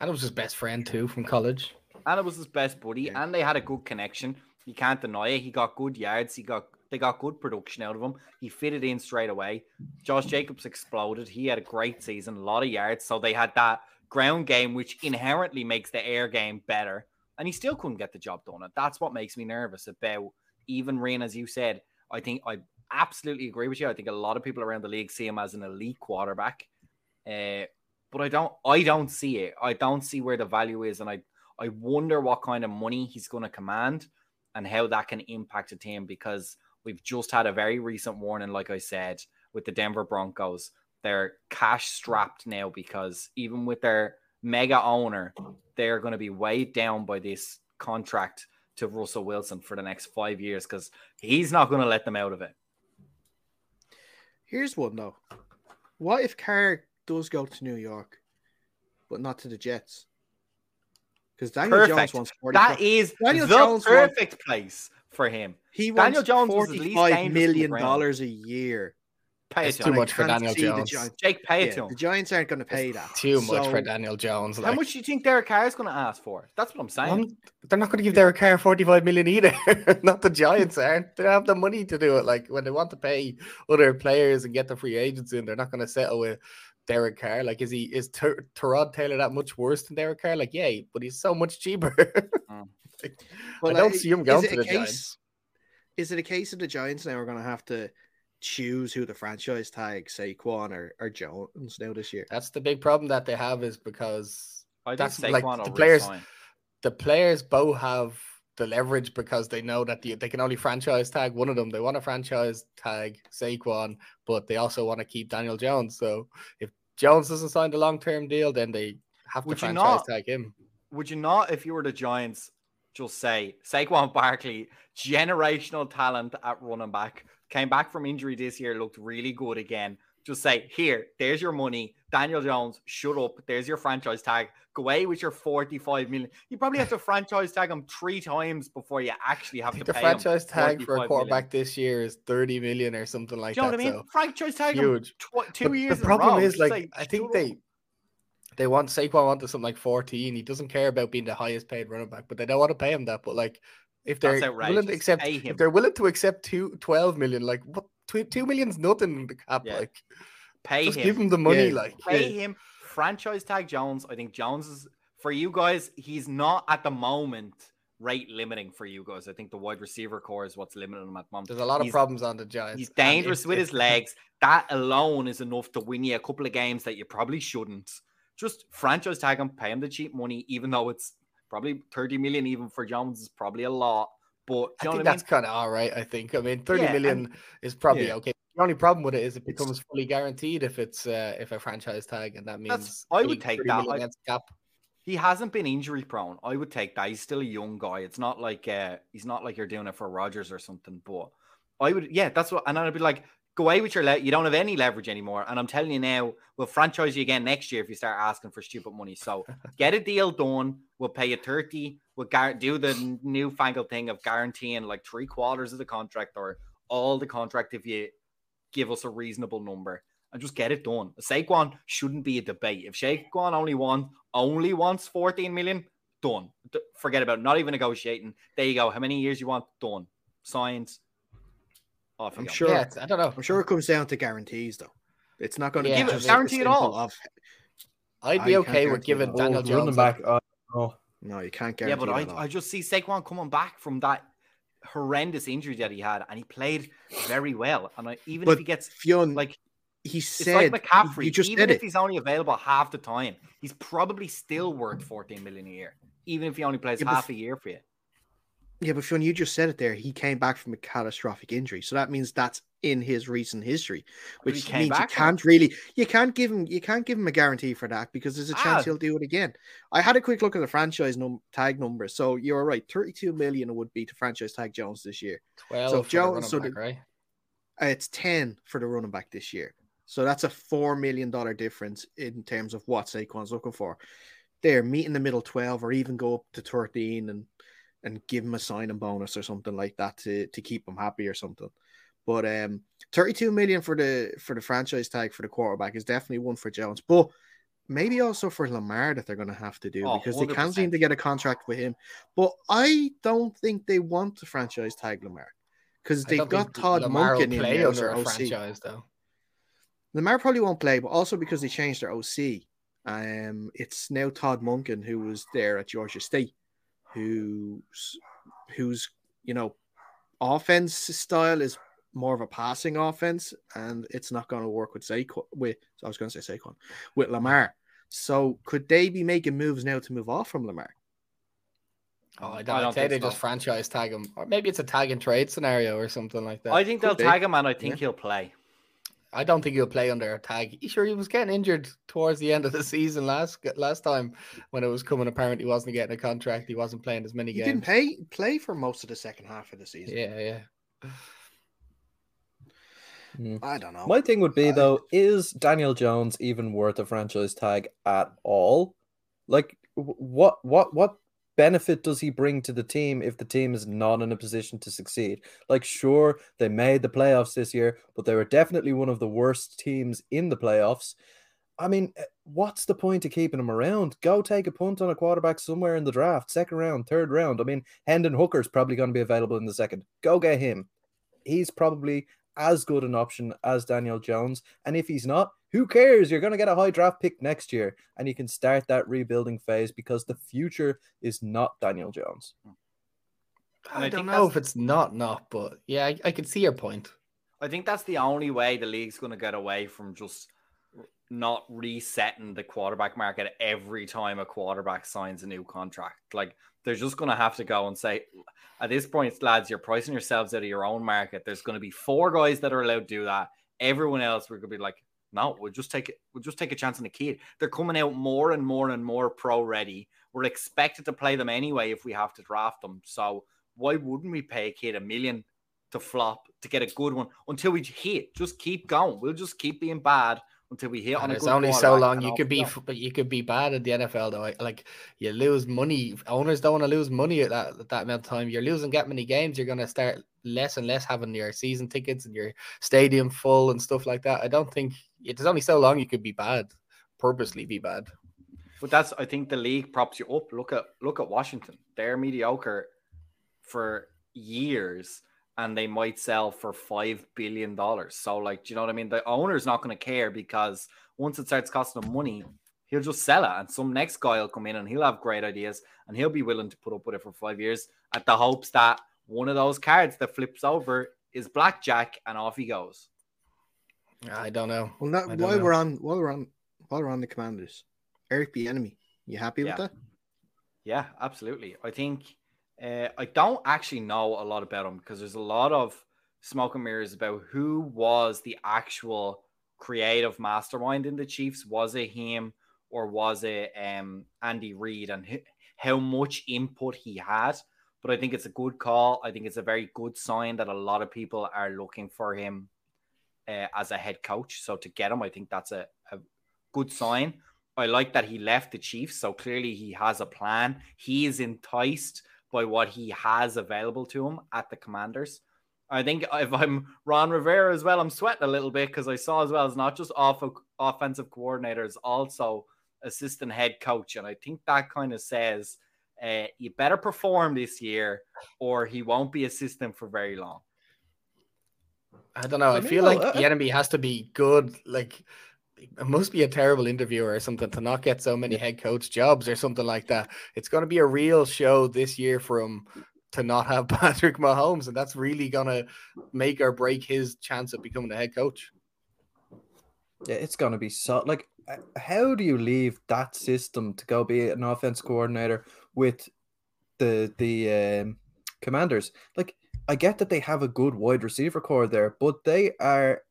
And it was his best friend too from college. And it was his best buddy, Yeah. and they had a good connection. You can't deny it. He got good yards. He got they got good production out of him. He fitted in straight away. Josh Jacobs exploded. He had a great season, a lot of yards. So they had that ground game, which inherently makes the air game better. And he still couldn't get the job done. That's what makes me nervous about even Rain, as you said. I think I absolutely agree with you. I think a lot of people around the league see him as an elite quarterback. Uh, but I don't I don't see it. I don't see where the value is. And I I wonder what kind of money he's going to command and how that can impact a team because we've just had a very recent warning, like I said, with the Denver Broncos. They're cash strapped now because even with their mega owner, they're going to be weighed down by this contract to Russell Wilson for the next five years because he's not going to let them out of it. Here's one though. What if Carr does go to New York, but not to the Jets? Because Daniel Perfect. Jones wants 40 That is Daniel the Jones wants- perfect place for him. he Daniel Jones was the least forty-five dangerous on the million ground. dollars a year. Pay it to too him. And I much for Daniel the Jones. Giants- Jake, pay it yeah, to him. the Giants aren't going to pay that. Too much So- for Daniel Jones. How much do you think Derek Carr is going to ask for? That's what I'm saying. They're not going to give Derek Carr 45 million either. not the Giants aren't. They have the money to do it. Like when they want to pay other players and get the free agents in, they're not going to settle with Derek Carr. Like, is he is Ter- Tyrod Taylor that much worse than Derek Carr? Like, yeah, but he's so much cheaper. Mm. Like, But, I like, don't see him is going it to a the case- Giants. Is it a case of the Giants now are going to have to choose who the franchise tag Saquon or, or Jones now this year? That's the big problem that they have is because I that's Saquon like the players- resign. the players both have the leverage because they know that the, they can only franchise tag one of them. They want to franchise tag Saquon, but they also want to keep Daniel Jones. So if Jones doesn't sign the long term deal, then they have Would to you franchise not? tag him. Would you not, if you were the Giants, just say Saquon Barkley, generational talent at running back, came back from injury this year, looked really good again. Just say, here, there's your money. Daniel Jones, shut up. There's your franchise tag. Go away with your 45 million. You probably have to franchise tag him three times before you actually have to the pay franchise tag for 45 a million. quarterback this year is 30 million or something like Do you know that. what I mean? So franchise tag him huge. tw- two But years. The problem is like I think they. They want Saquon wanted something like 14. He doesn't care about being the highest paid running back, but they don't want to pay him that. But like if they're willing to accept if they're willing to accept two, 12 million, like what two, two million's nothing in the cap. Yeah. Like pay just him. give him the money, Yeah. like pay him franchise tag Jones. I think Jones is for you guys. He's not at the moment rate limiting for you guys. I think the wide receiver core is what's limiting him at the moment. there's a lot of He's- problems on the Giants. He's dangerous if- with if- his legs. That alone is enough to win you a couple of games that you probably shouldn't. Just franchise tag him, pay him the cheap money, even though it's probably 30 million, even for Jones is probably a lot. But I do you know think what I that's mean? kind of all right. I think. I mean, thirty Yeah, million is probably yeah. okay. The only problem with it is it becomes fully guaranteed if it's uh, if a franchise tag, and that That's- means I would take that. I- cap. He hasn't been injury prone. I would take that. He's still a young guy. It's not like uh he's not like you're doing it for Rodgers or something. But I would, yeah, that's what. And I'd be like, go away with your le- you don't have any leverage anymore. And I'm telling you now, we'll franchise you again next year if you start asking for stupid money. So get a deal done. We'll pay you 30. We'll gar- do the newfangled thing of guaranteeing like three quarters of the contract or all the contract if you give us a reasonable number and just get it done. Saquon shouldn't be a debate. If Saquon only won only wants 14 million, done. D- Forget about it. not even negotiating. There you go. How many years you want? Done. Signed. Off I'm sure. Yeah, I don't know. I'm sure it comes down to guarantees though. It's not going to Yeah. Give it- just guarantee at all. Of, I'd be can't okay with giving that. Daniel Oh, Jones. running back. Uh, oh, no, you can't guarantee. Yeah, but I, that at I just see Saquon coming back from that horrendous injury that he had, and he played very well. And I, even if he gets Fionn, like he It's said, like McCaffrey. you just even if it. he's only available half the time, he's probably still worth 14 million a year, even if he only plays Yeah, half a year for you. Yeah, but Fionn, you just said it there. He came back from a catastrophic injury, so that means that's in his recent history, which means you back from can't really, you can't give him, you can't give him a guarantee for that because there's a chance Ah. he'll do it again. I had a quick look at the franchise num- tag number, so you're right. 32 million would be to franchise tag Jones this year. 12 So the Jones- so back, right? Uh, It's 10 for the running back this year, so that's a four million dollar difference in terms of what Saquon's looking for. There, meet in the middle 12, or even go up to 13 and and give him a signing bonus or something like that to to keep him happy or something. But um, 32 million for the for the franchise tag for the quarterback is definitely one for Jones. But maybe also for Lamar that they're going to have to do Oh, because they can't seem to get a contract with him. But I don't think they want to franchise tag Lamar because they've got Todd Lamar Monken in there as their a OC. franchise though. Lamar probably won't play, but also because they changed their OC. Um, it's now Todd Monken who was there at Georgia State, who's who's you know offense style is more of a passing offense, and it's not going to work with Saquon. With I was going to say Saquon with Lamar. So could they be making moves now to move off from Lamar? Oh, I I don't, don't say think they so. just franchise tag him, or maybe it's a tag and trade scenario or something like that. I think they'll Could be. tag him, and I think Yeah. he'll play. I don't think he'll play under a tag. He- Sure, he was getting injured towards the end of the season last last time when it was coming apparent he wasn't getting a contract. He wasn't playing as many games. He games. didn't play play for most of the second half of the season. Yeah, yeah. Hmm. I don't know. My thing would be I- though, is Daniel Jones even worth a franchise tag at all? Like, what what what benefit does he bring to the team if the team is not in a position to succeed? Like, sure, they made the playoffs this year, but they were definitely one of the worst teams in the playoffs. I mean, eh, what's the point of keeping him around? Go take a punt on a quarterback somewhere in the draft, second round, third round. I mean, Hendon Hooker's probably going to be available in the second. Go get him. He's probably as good an option as Daniel Jones. And if he's not, who cares? You're going to get a high draft pick next year and you can start that rebuilding phase because the future is not Daniel Jones. And I, I don't think know that's- if it's not not, but yeah, I, I can see your point. I think that's the only way the league's going to get away from just not resetting the quarterback market every time a quarterback signs a new contract. Like they're just going to have to go and say, at this point, lads, you're pricing yourselves out of your own market. There's going to be four guys that are allowed to do that. Everyone else, we're going to be like, no, we'll just take it. We'll just take a chance on the kid. They're coming out more and more and more pro ready. We're expected to play them anyway if we have to draft them. So why wouldn't we pay a kid a million to flop to get a good one until we hit? Just keep going. We'll just keep being bad until we hit on And a it's good only so long you could be, go. but you could be bad at the NFL though. Like you lose money. Owners don't want to lose money at that at that amount of time. You're losing that many games. You're going to start less and less having your season tickets and your stadium full and stuff like that. I don't think it's only so long you could be bad, purposely be bad. But that's I think the league props you up. Look at look at Washington. They're mediocre for years and they might sell for five billion dollars. So like do you know what I mean? The owner's not going to care because once it starts costing him money, he'll just sell it and some next guy will come in and he'll have great ideas and he'll be willing to put up with it for five years at the hopes that one of those cards that flips over is blackjack and off he goes. I don't know. Well, that, I don't while know. we're on, while we're on, while we're on the commanders, Eric Bieniemy. You happy Yeah. with that? Yeah, absolutely. I think uh, I don't actually know a lot about him because there's a lot of smoke and mirrors about who was the actual creative mastermind in the Chiefs. Was it him or was it um, Andy Reid and h- how much input he had? But I think it's a good call. I think it's a very good sign that a lot of people are looking for him uh, as a head coach. So to get him, I think that's a, a good sign. I like that he left the Chiefs, so clearly he has a plan. He is enticed by what he has available to him at the Commanders. I think if I'm Ron Rivera as well, I'm sweating a little bit because I saw as well as not just off offensive coordinators, also assistant head coach, and I think that kind of says uh, you better perform this year, or he won't be assistant for very long. I don't know. I, I mean, feel no, like I- Bieniemy has to be good. Like it must be a terrible interviewer or something to not get so many head coach jobs or something like that. It's going to be a real show this year for him to not have Patrick Mahomes, and that's really going to make or break his chance of becoming a head coach. Yeah, it's going to be so like uh, how do you leave that system to go be an offense coordinator with the the um, commanders? Like I get that they have a good wide receiver core there, but they are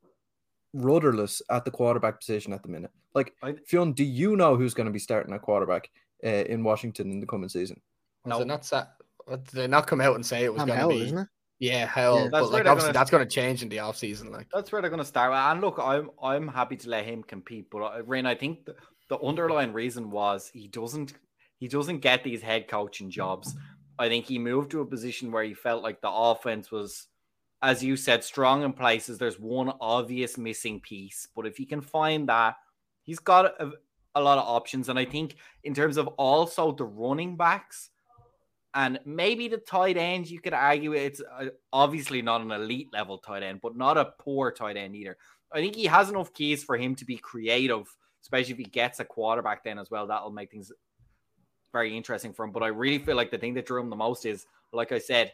rudderless at the quarterback position at the minute. Like I- Fionn, do you know who's going to be starting at quarterback uh, in Washington in the coming season? No. not sa- what, Did they not come out and say it was going to be? isn't it? Yeah, hell. Yeah. That's but like obviously gonna- that's going to change in the off season. Like That's where they're going to start. And look, I'm I'm happy to let him compete, but I, Rain, I think the, the underlying reason was he doesn't he doesn't get these head coaching jobs I think he moved to a position where he felt like the offense was, as you said, strong in places. There's one obvious missing piece, but if he can find that, he's got a, a lot of options. And I think in terms of also the running backs and maybe the tight ends, you could argue it's uh, obviously not an elite level tight end, but not a poor tight end either. I think he has enough keys for him to be creative, especially if he gets a quarterback then as well. That'll make things very interesting for him. But I really feel like the thing that drew him the most is, like I said,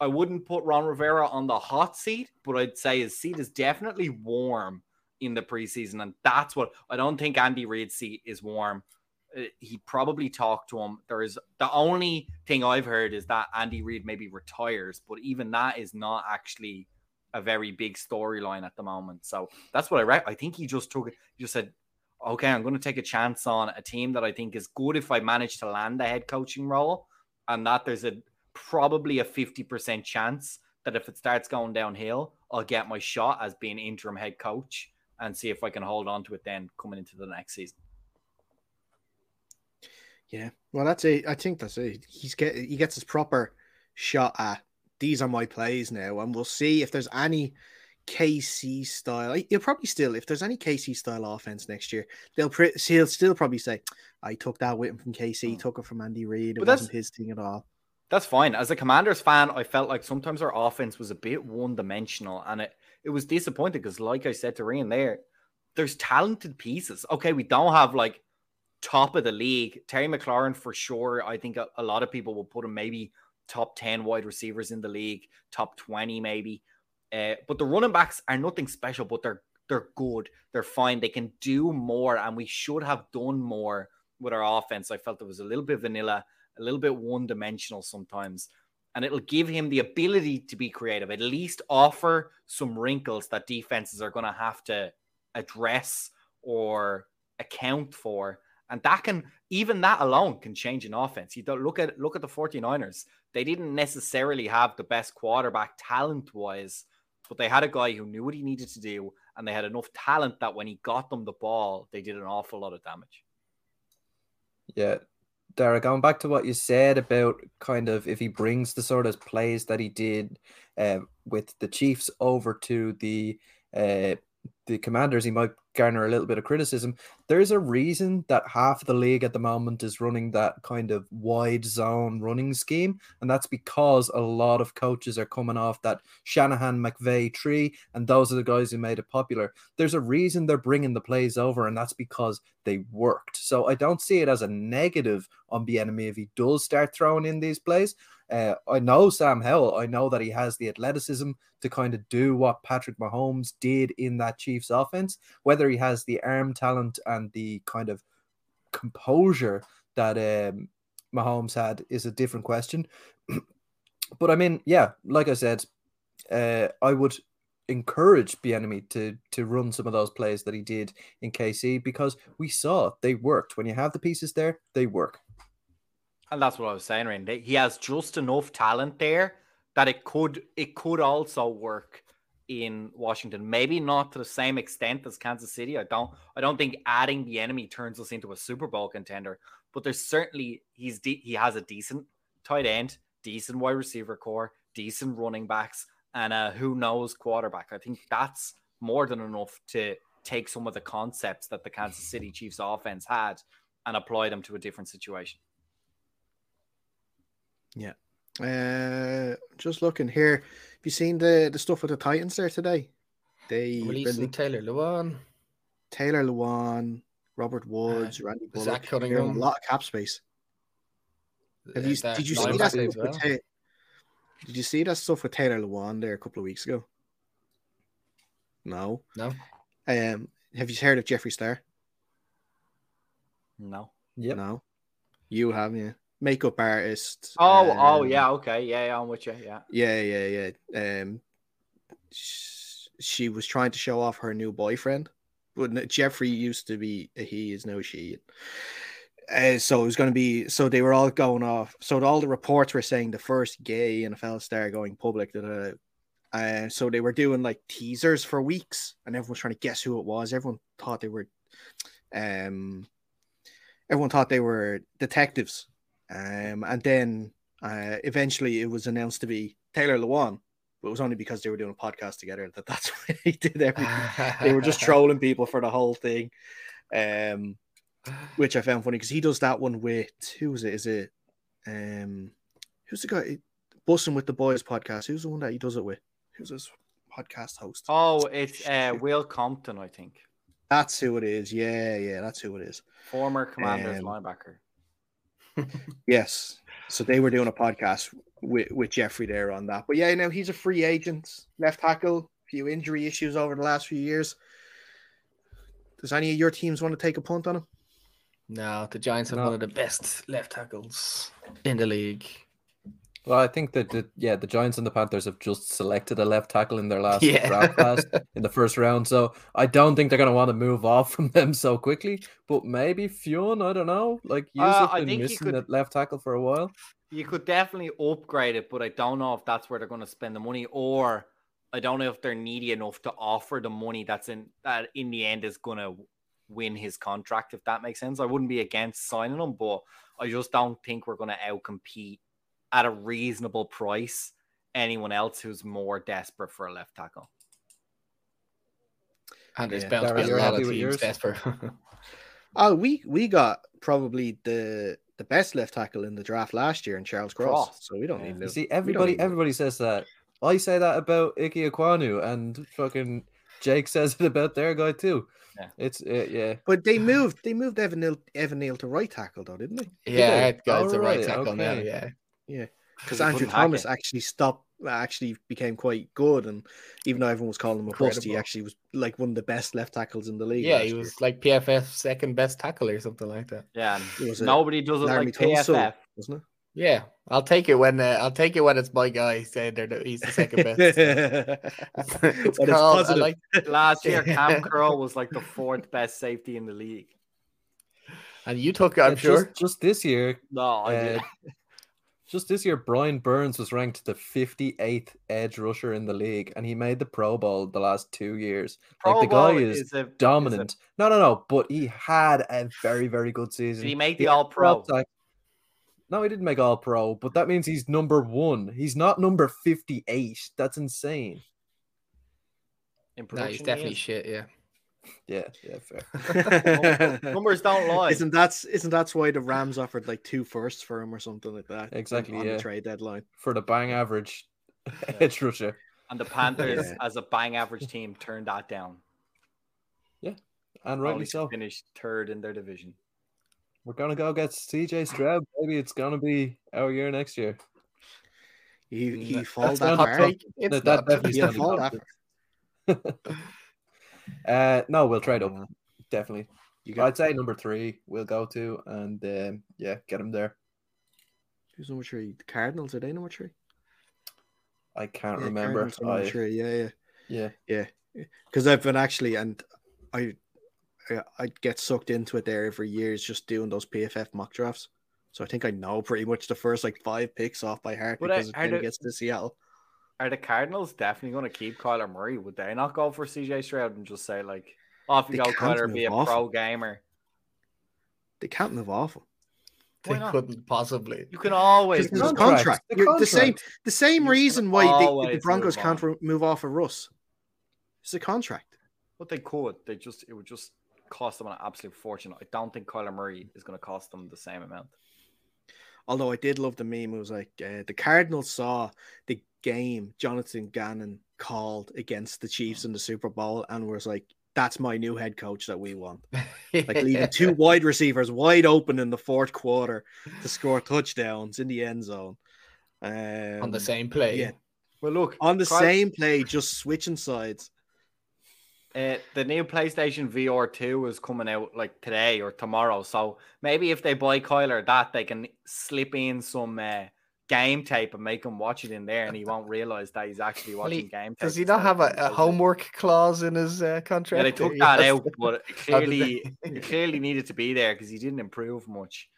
I wouldn't put Ron Rivera on the hot seat, but I'd say his seat is definitely warm in the preseason. And that's what I don't think Andy Reid's seat is warm. Uh, he probably talked to him. There is the only thing I've heard is that Andy Reid maybe retires, but even that is not actually a very big storyline at the moment. So that's what I read. I think he just took it, just said, okay, I'm going to take a chance on a team that I think is good if I manage to land a head coaching role, and that there's a probably a 50% chance that if it starts going downhill, I'll get my shot as being interim head coach and see if I can hold on to it then coming into the next season. Yeah, well, that's it. I think that's it. He's get he gets his proper shot at these are my plays now, and we'll see if there's any KC style. He'll probably still, if there's any KC style offense next year, they'll pre- he'll still probably say, "I took that with him from KC, hmm. took it from Andy Reid. It but wasn't his thing at all." That's fine. As a Commanders fan, I felt like sometimes our offense was a bit one dimensional, and it it was disappointing because, like I said to Ryan there, there's talented pieces. Okay, we don't have like top of the league. Terry McLaurin for sure. I think a, a lot of people will put him maybe top 10 wide receivers in the league, top 20 maybe. Uh, but the running backs are nothing special, but they're they're good. They're fine. They can do more, and we should have done more with our offense. I felt it was a little bit vanilla, a little bit one dimensional sometimes. And it'll give him the ability to be creative, at least offer some wrinkles that defenses are going to have to address or account for. And that can, even that alone can change an offense. You don't look at look at the 49ers. They didn't necessarily have the best quarterback talent wise, but they had a guy who knew what he needed to do, and they had enough talent that when he got them the ball, they did an awful lot of damage. Yeah. Dara, going back to what you said about kind of if he brings the sort of plays that he did uh, with the Chiefs over to the uh, the commanders, he might garner a little bit of criticism. There's a reason that half the league at the moment is running that kind of wide zone running scheme, and that's because a lot of coaches are coming off that Shanahan McVay tree, and those are the guys who made it popular. There's a reason they're bringing the plays over, and that's because they worked. So I don't see it as a negative on Bieniemy if he does start throwing in these plays. Uh, I know Sam Howell. I know that he has the athleticism to kind of do what Patrick Mahomes did in that Chiefs offense. Whether he has the arm talent and the kind of composure that um, Mahomes had is a different question. but I mean, yeah, like I said, uh, I would encourage Bieniemy to to run some of those plays that he did in KC because we saw they worked. When you have the pieces there, they work. And that's what I was saying, Randy. He has just enough talent there that it could it could also work in Washington. Maybe not to the same extent as Kansas City. I don't I don't think adding Bieniemy turns us into a Super Bowl contender, but there's certainly he's de- he has a decent tight end, decent wide receiver core, decent running backs, and a who knows quarterback. I think that's more than enough to take some of the concepts that the Kansas City Chiefs offense had and apply them to a different situation. Yeah. Uh, just looking here. Have you seen the the stuff with the Titans there today? They releasing Taylor Lewan, Taylor Lewan, Robert Woods, uh, Randy Bullock. Zach Cunningham. A lot of cap space. Have you? Uh, did you see that stuff well. with Ta- Did you see that stuff with Taylor Lewan there a couple of weeks ago? No. No. Um. Have you heard of Jeffree Star? No. Yeah. No. You have, yeah makeup artist. Oh, oh um, oh, yeah, okay, yeah, yeah, I'm with you, yeah, yeah, yeah, yeah. Um, she was trying to show off her new boyfriend. But Jeffree used to be a he, is now she. Uh, so it was going to be so they were all going off. So all the reports were saying the first gay NFL star going public. That uh, so they were doing like teasers for weeks, and everyone was trying to guess who it was. Everyone thought they were, um, everyone thought they were detectives um, and then Uh, eventually, it was announced to be Taylor Lewan, but it was only because they were doing a podcast together that that's why they did everything. they were just trolling people for the whole thing, um, which I found funny because he does that one with who was it? Is it um, who's the guy? Bussing with the Boys podcast. Who's the one that he does it with? Who's his podcast host? Oh, it's uh, Will Compton, I think. That's who it is. Yeah, yeah, that's who it is. Former Commanders Um, linebacker. Yes. So they were doing a podcast with, with Jeffree there on that. But yeah, now he's a free agent, left tackle, few injury issues over the last few years. Does any of your teams want to take a punt on him? no, the Giants have No. one of the best left tackles in the league. Well, I think that the, yeah, the Giants and the Panthers have just selected a left tackle in their last Yeah. draft class in the first round. So I don't think they're going to want to move off from them so quickly. But maybe Fionn, I don't know. Like Uh, I been missing could- that left tackle for a while. You could definitely upgrade it, but I don't know if that's where they're going to spend the money, or I don't know if they're needy enough to offer the money that's in that in the end is going to win his contract. If that makes sense, I wouldn't be against signing him, but I just don't think we're going to outcompete at a reasonable price anyone else who's more desperate for a left tackle. And there's Yeah. bound to Darren, a lot of with teams desperate. Oh, we we got probably the the best left tackle in the draft last year in Charles Cross. Cross. So we don't Yeah. need to. see, we don't everybody need everybody says that. I say that about Ike Ekwonu, and fucking Jake says it about their guy too. Yeah. It's uh, yeah. But they moved. They moved Evan Neal, Evan Neal to right tackle though, didn't they? yeah, they? that guy's a right Alright, tackle now. okay. Yeah. Because Andrew Thomas actually stopped. Actually became quite good, and even though everyone was calling him a bust, he actually was like one of the best left tackles in the league. Yeah, he year. was like PFF second best tackle or something like that. Yeah, It was nobody does it Laremy like Tunsil, PFF. wasn't it? Yeah, I'll take it when uh, I'll take it when it's my guy saying they're the, he's the second best. it's When it's called, I positive. like Last year, Cam Curl was like the fourth best safety in the league. and you took it, I'm Uh, sure. Just, just this year, No, I uh, did. Just this year, Brian Burns was ranked the 58th edge rusher in the league, and he made the Pro Bowl the last two years. like the Pro guy is, is a- is a- dominant. No, no, no. But he had a very, very good season. Did he make He the All Pro? No, he didn't make All Pro, but that means he's number one. He's not number 58. That's insane. In No, he's definitely years. shit. Yeah. Yeah, yeah, fair. Numbers don't lie. Isn't that's isn't that's why the Rams offered like two firsts for him or something like that? Exactly, on yeah. the trade deadline. For the bang average edge rusher. and the Panthers, Yeah. as a bang average team, turned that down. Yeah, and Only rightly so. Finished third in their division. We're gonna go get CJ Stroud. Maybe it's gonna be our year next year. He he That- fall that's that not It's That- that not. definitely He'll sounded fall that confident. Uh, no, we'll trade up. Uh, Definitely. You got I'd say number three we'll go to, and um, yeah, get him there. who's number three? The Cardinals are they number three? I can't Yeah, remember. Cardinals are number I, three. Yeah, yeah. yeah, Because I've been actually, and I, I I get sucked into it there every year. Is just doing those PFF mock drafts. So I think I know pretty much the first like five picks off by heart But I- because it are then gets to Seattle. Are the Cardinals definitely going to keep Kyler Murray? Would they not go for CJ Stroud and just say like, "Off you They go, can't Kyler, be a off pro gamer"? They can't move off him. They not? couldn't possibly. You can always Because move contract. contract. The You're- the same the same You reason why the, the Broncos move can't on. move off of Russ. It's a contract. But they could. They just it would just cost them an absolute fortune. I don't think Kyler Murray is going to cost them the same amount. Although I did love the meme. It was like uh, the Cardinals saw the game Jonathan Gannon called against the Chiefs in the Super Bowl and was like, "That's my new head coach that we want." Like leaving two wide receivers wide open in the fourth quarter to score touchdowns in the end zone. Um, on the same play. yeah. Well, look on the Kyler- same play, just switching sides. Uh, the new PlayStation VR 2 is coming out like today or tomorrow. So maybe if they buy Kyler that, they can slip in some uh, game tape and make him watch it in there and he won't realize that he's actually watching game tape. Does he not have a, a homework clause in his uh, contract? Yeah, they took that out, but it How did clearly, it clearly needed to be there because he didn't improve much.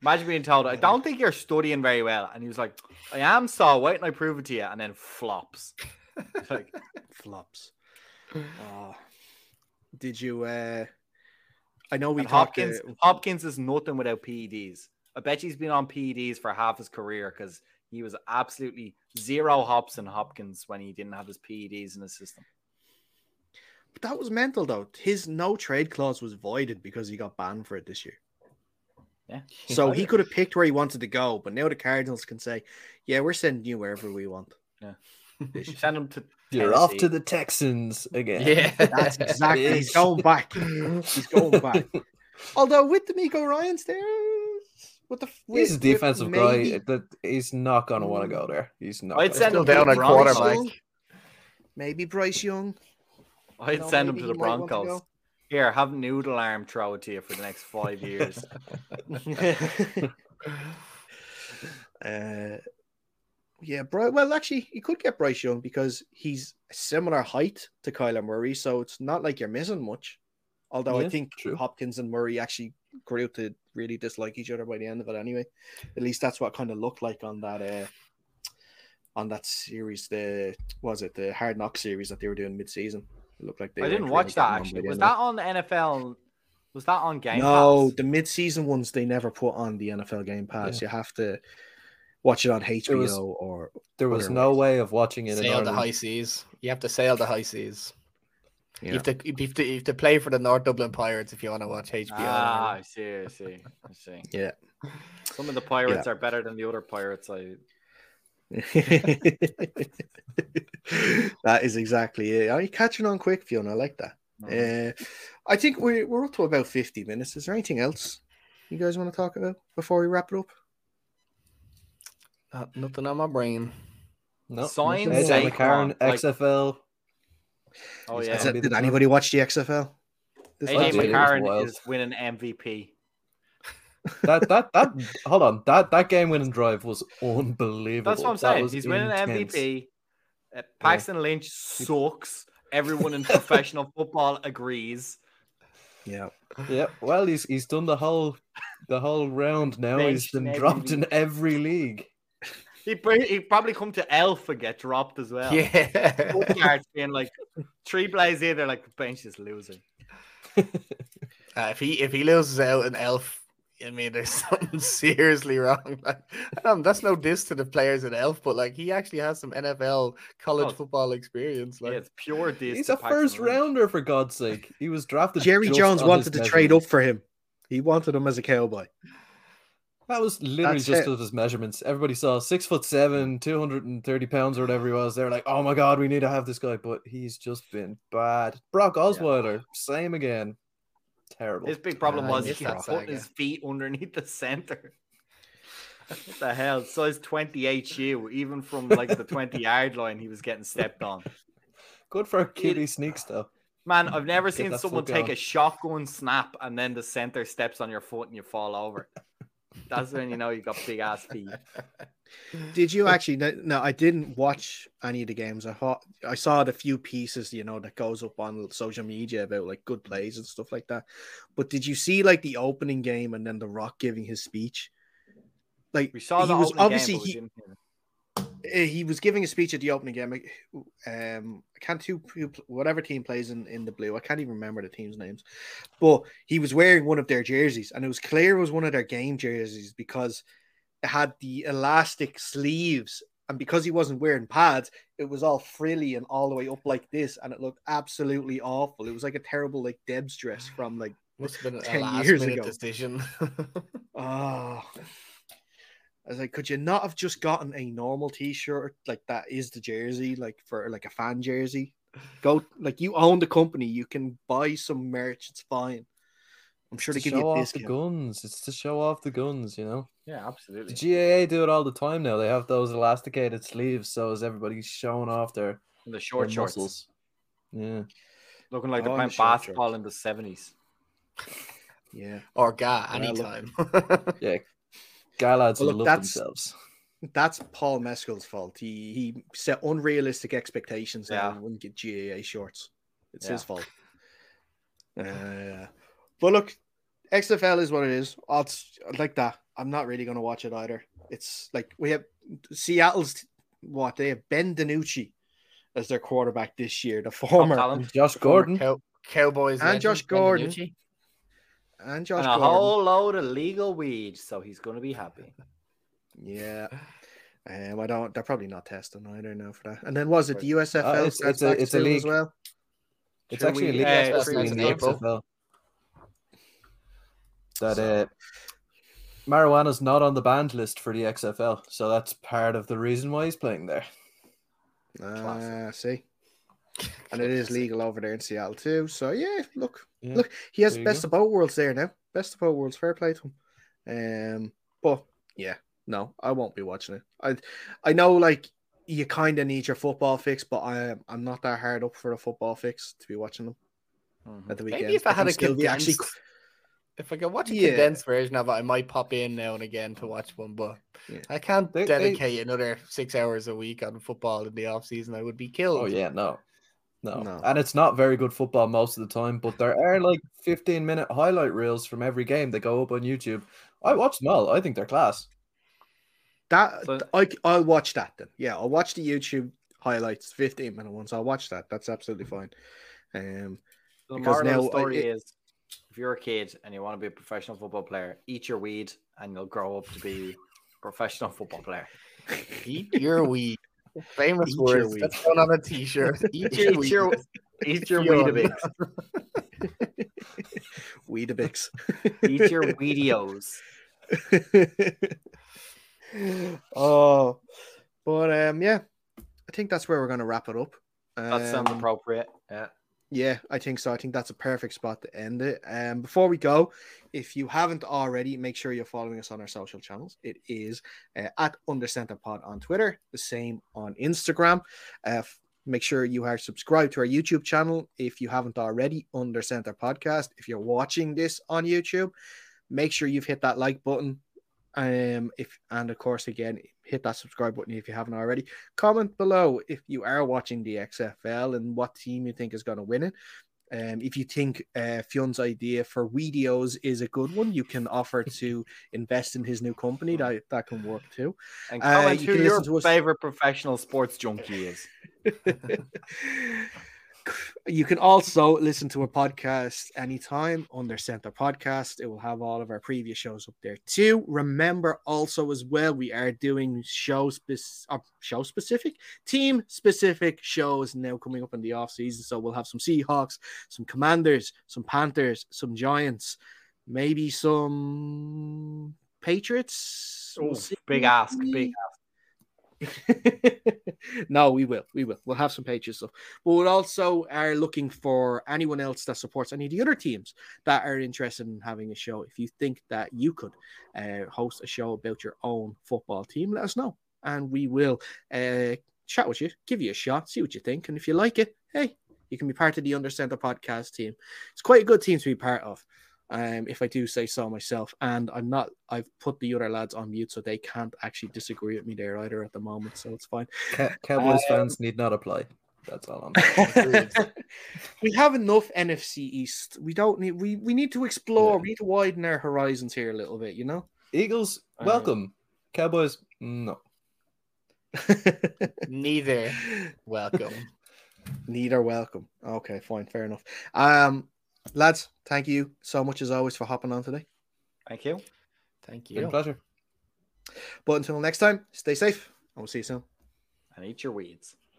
Imagine being told, I don't think you're studying very well. And he was like, I am, so wait and I prove it to you. And then flops. It's like, Flops. Oh. Did you? uh I know we talked. Hopkins, uh, Hopkins is nothing without PEDs. I bet he's been on PEDs for half his career because he was absolutely zero hops and Hopkins when he didn't have his PEDs in his system. But that was mental though. His no trade clause was voided because he got banned for it this year. Yeah. So he could have picked where he wanted to go, but now the Cardinals can say, "Yeah, we're sending you wherever we want." Send him to You're off to the Texans again. Yeah, That's exactly. he's going back. He's going back. Although with the DeMeco Ryans there, what the with, He's a defensive maybe- guy that he's not going to want to go there. He's not. I'd send him Still to down the at Broncos. quarterback. Maybe Bryce Young. I'd No, send him to the he to Broncos. Here, have noodle arm throw it to you for the next five years. uh, yeah, Bry- well, actually, you could get Bryce Young because he's a similar height to Kyler Murray, so it's not like you're missing much. Although I think true. Hopkins and Murray actually grew to really dislike each other by the end of it. Anyway, at least that's what kind of looked like on that uh, on that series. The was it the Hard Knock series that they were doing mid season? It looked like they. I didn't watch that getting on by actually. Was end of it. that on the NFL? Was that on Game no, Pass? the mid-season ones they never put on the NFL Game Pass. You have to watch it on HBO was- or There was no ways. way of watching it in sail the high seas. You have to sail the high seas. Yeah. You, have to, you, have to, you have to play for the North Dublin Pirates if you want to watch HBO. Ah, I see, I see, I see. Yeah. Some of the pirates are better than the other pirates. I that is exactly it. Are you catching on quick, Fiona? I like that. Uh, I think we're we're up to about fifty minutes. Is there anything else you guys want to talk about before we wrap it up? Uh, nothing on my brain. No, Sign AJ Saquon, McCarron, like- XFL. oh yeah. It- did the anybody watch the XFL? This AJ last Actually, week? it was McCarron is winning MVP. That that that hold on that that game winning drive was unbelievable. That's what I'm That saying. was He's winning intense. MVP. Uh, Paxton Lynch sucks. Everyone in professional football agrees. Yeah. Yeah, well, he's he's done the whole the whole round now. Benched He's in been dropped league. in every league. He he probably come to Elf and get dropped as well. Yeah. Both being like three plays in, they're like bench is loser. Uh, if he if he loses out an elf, I mean, there's something seriously wrong. Like, um, that's no diss to the players in elf, but like he actually has some NFL college Oh, football experience. Like, yeah, it's pure diss. He's a Paxton first Lynch. rounder for God's sake. He was drafted. Jerry just Jones wanted his to trade up for him. He wanted him as a cowboy. That was literally That's just it. of his measurements. Everybody saw six foot seven, two hundred and thirty pounds or whatever he was. They're like, "Oh my god, we need to have this guy," but he's just been bad. Brock Osweiler, same again. Terrible. His big problem I was he that kept putting his feet underneath the center. what the hell? Size 28 shoe, even from like the 20 yard line, he was getting stepped on. Good for QB sneaks though. Man, I've never Get seen someone take going. a shotgun snap and then the center steps on your foot and you fall over. That's when you know you got big ass feet. Did you actually? No, no, I didn't watch any of the games. I thought I saw the few pieces, you know, that goes up on social media about like good plays and stuff like that. But did you see like the opening game and then The Rock giving his speech? Like We saw he the was obviously game, he, didn't hear it. uh, he was giving a speech at the opening game. Um, I can't who, who whatever team plays in, in the blue. I can't even remember the team's names, but he was wearing one of their jerseys, and it was clear it was one of their game jerseys because it had the elastic sleeves, and because he wasn't wearing pads, it was all frilly and all the way up like this, and it looked absolutely awful. It was like a terrible like Deb's dress from like must have been a 10 last minute ago. decision. Oh, I was like, could you not have just gotten a normal T-shirt like that is the jersey, like for like a fan jersey? Go like you own the company, you can buy some merch. It's fine. I'm sure they It's to give you a off the guns. It's to show off the guns, you know. Yeah, absolutely. The absolutely. GAA do it all the time now. They have those elasticated sleeves, so as everybody's showing off their, The their short shorts. muscles. Yeah. Looking like they're Oh, playing the short basketball in the 70s. Yeah, or ga Well, look- anytime. Yeah. Guy lads Well, look, love that's- themselves. that's Paul Mescal's fault. He he set unrealistic expectations Yeah. and wouldn't get GAA shorts. It's Yeah. his fault. Uh, but look, XFL is what it is. I'll, like that. I'm not really going to watch it either. It's like we have Seattle's what they have Ben DiNucci as their quarterback this year, the former. Josh Gordon. Cow- Cowboys And legend, Josh Brendan Gordon. Nucci. and Josh and a Gordon. whole load of legal weed, so he's going to be happy. Yeah. Um, I don't. They're probably not testing either now for that. And then was it the USFL? Uh, it's- it's a- it's a league. as well. It's Sure, actually we- a league uh, that's in the months ago. XFL. That So- uh, marijuana's not on the banned list for the XFL, so that's part of the reason why he's playing there. Ah, see. And it is legal over there in Seattle too. So yeah, look, Yeah, look, he has best go. of both worlds there now. Best of both worlds. Fair play to him. Um, but yeah, no, I won't be watching it. I, I know like you kind of need your football fix, but I, I'm not that hard up for a football fix to be watching them Mhm. at the weekend. Maybe if I had a still be condensed, if I could watch a Yeah. condensed version of it, I might pop in now and again to watch one. But Yeah. I can't They- they- dedicate another six hours a week on football in the off season. I would be killed. Oh yeah, no. No. No. And it's not very good football most of the time, but there are like 15 minute highlight reels from every game that go up on YouTube. I watch them all. I think they're class. That So- I I'll watch that then. Yeah, I'll watch the YouTube highlights, 15 minute ones. I'll watch that. That's absolutely fine. Um, So the Because moral now, the I- story it- is if you're a kid and you want to be a professional football player, eat your weed and you'll grow up to be a professional football player. Eat your weed. Famous Eat words. That's going on a t-shirt. Eat your Eat weed. your, eat your Fionn. Weetabix. Weedabix. Eat your Weedios. oh, but um, yeah, I think that's where we're gonna wrap it up. That sounds Um, appropriate. Yeah. Yeah, I think so. I think that's a perfect spot to end it. Um, before we go, if you haven't already, make sure you're following us on our social channels. It is uh, at Undercenter Pod on Twitter, the same on Instagram. Uh, f- make sure you are subscribed to our YouTube channel if you haven't already. Undercenter Podcast. If you're watching this on YouTube, make sure you've hit that like button. Um, if and of course, again, hit that subscribe button if you haven't already. Comment below if you are watching the XFL and what team you think is going to win it. Um, if you think uh, Fionn's idea for videos is a good one, you can offer to invest in his new company. That that can work too. And Uh, you who your to us- favorite professional sports junkie is. you can also listen to a podcast anytime on their Center Podcast. It will have all of our previous shows up there too. Remember also as well, we are doing show spec- uh, show specific, team specific shows now coming up in the off season. So we'll have some Seahawks, some Commanders, some Panthers, some Giants, maybe some Patriots. We'll big ask, big no, we will. We will. We'll have some pages stuff. But we also are looking for anyone else that supports any of the other teams that are interested in having a show. If you think that you could uh, host a show about your own football team, let us know. And we will uh, chat with you, give you a shot, see what you think. And if you like it, hey, you can be part of the Undercenter podcast team. It's quite a good team to be part of um, if I do say so myself. And I'm not, I've put the other lads on mute so they can't actually disagree with me there either at the moment. So it's fine. Ca- Cowboys Um, fans need not apply. That's all I'm we have enough NFC East. We don't need, we, we need to explore, Yeah. we need to widen our horizons here a little bit, you know? Eagles, Uh, welcome. Cowboys, no. Neither. Welcome. Neither welcome. Okay, fine, fair enough. Um, lads, thank you so much as always for hopping on today. Thank you. Thank Been a you. pleasure. But until next time, stay safe, and we'll see you soon. And eat your weeds.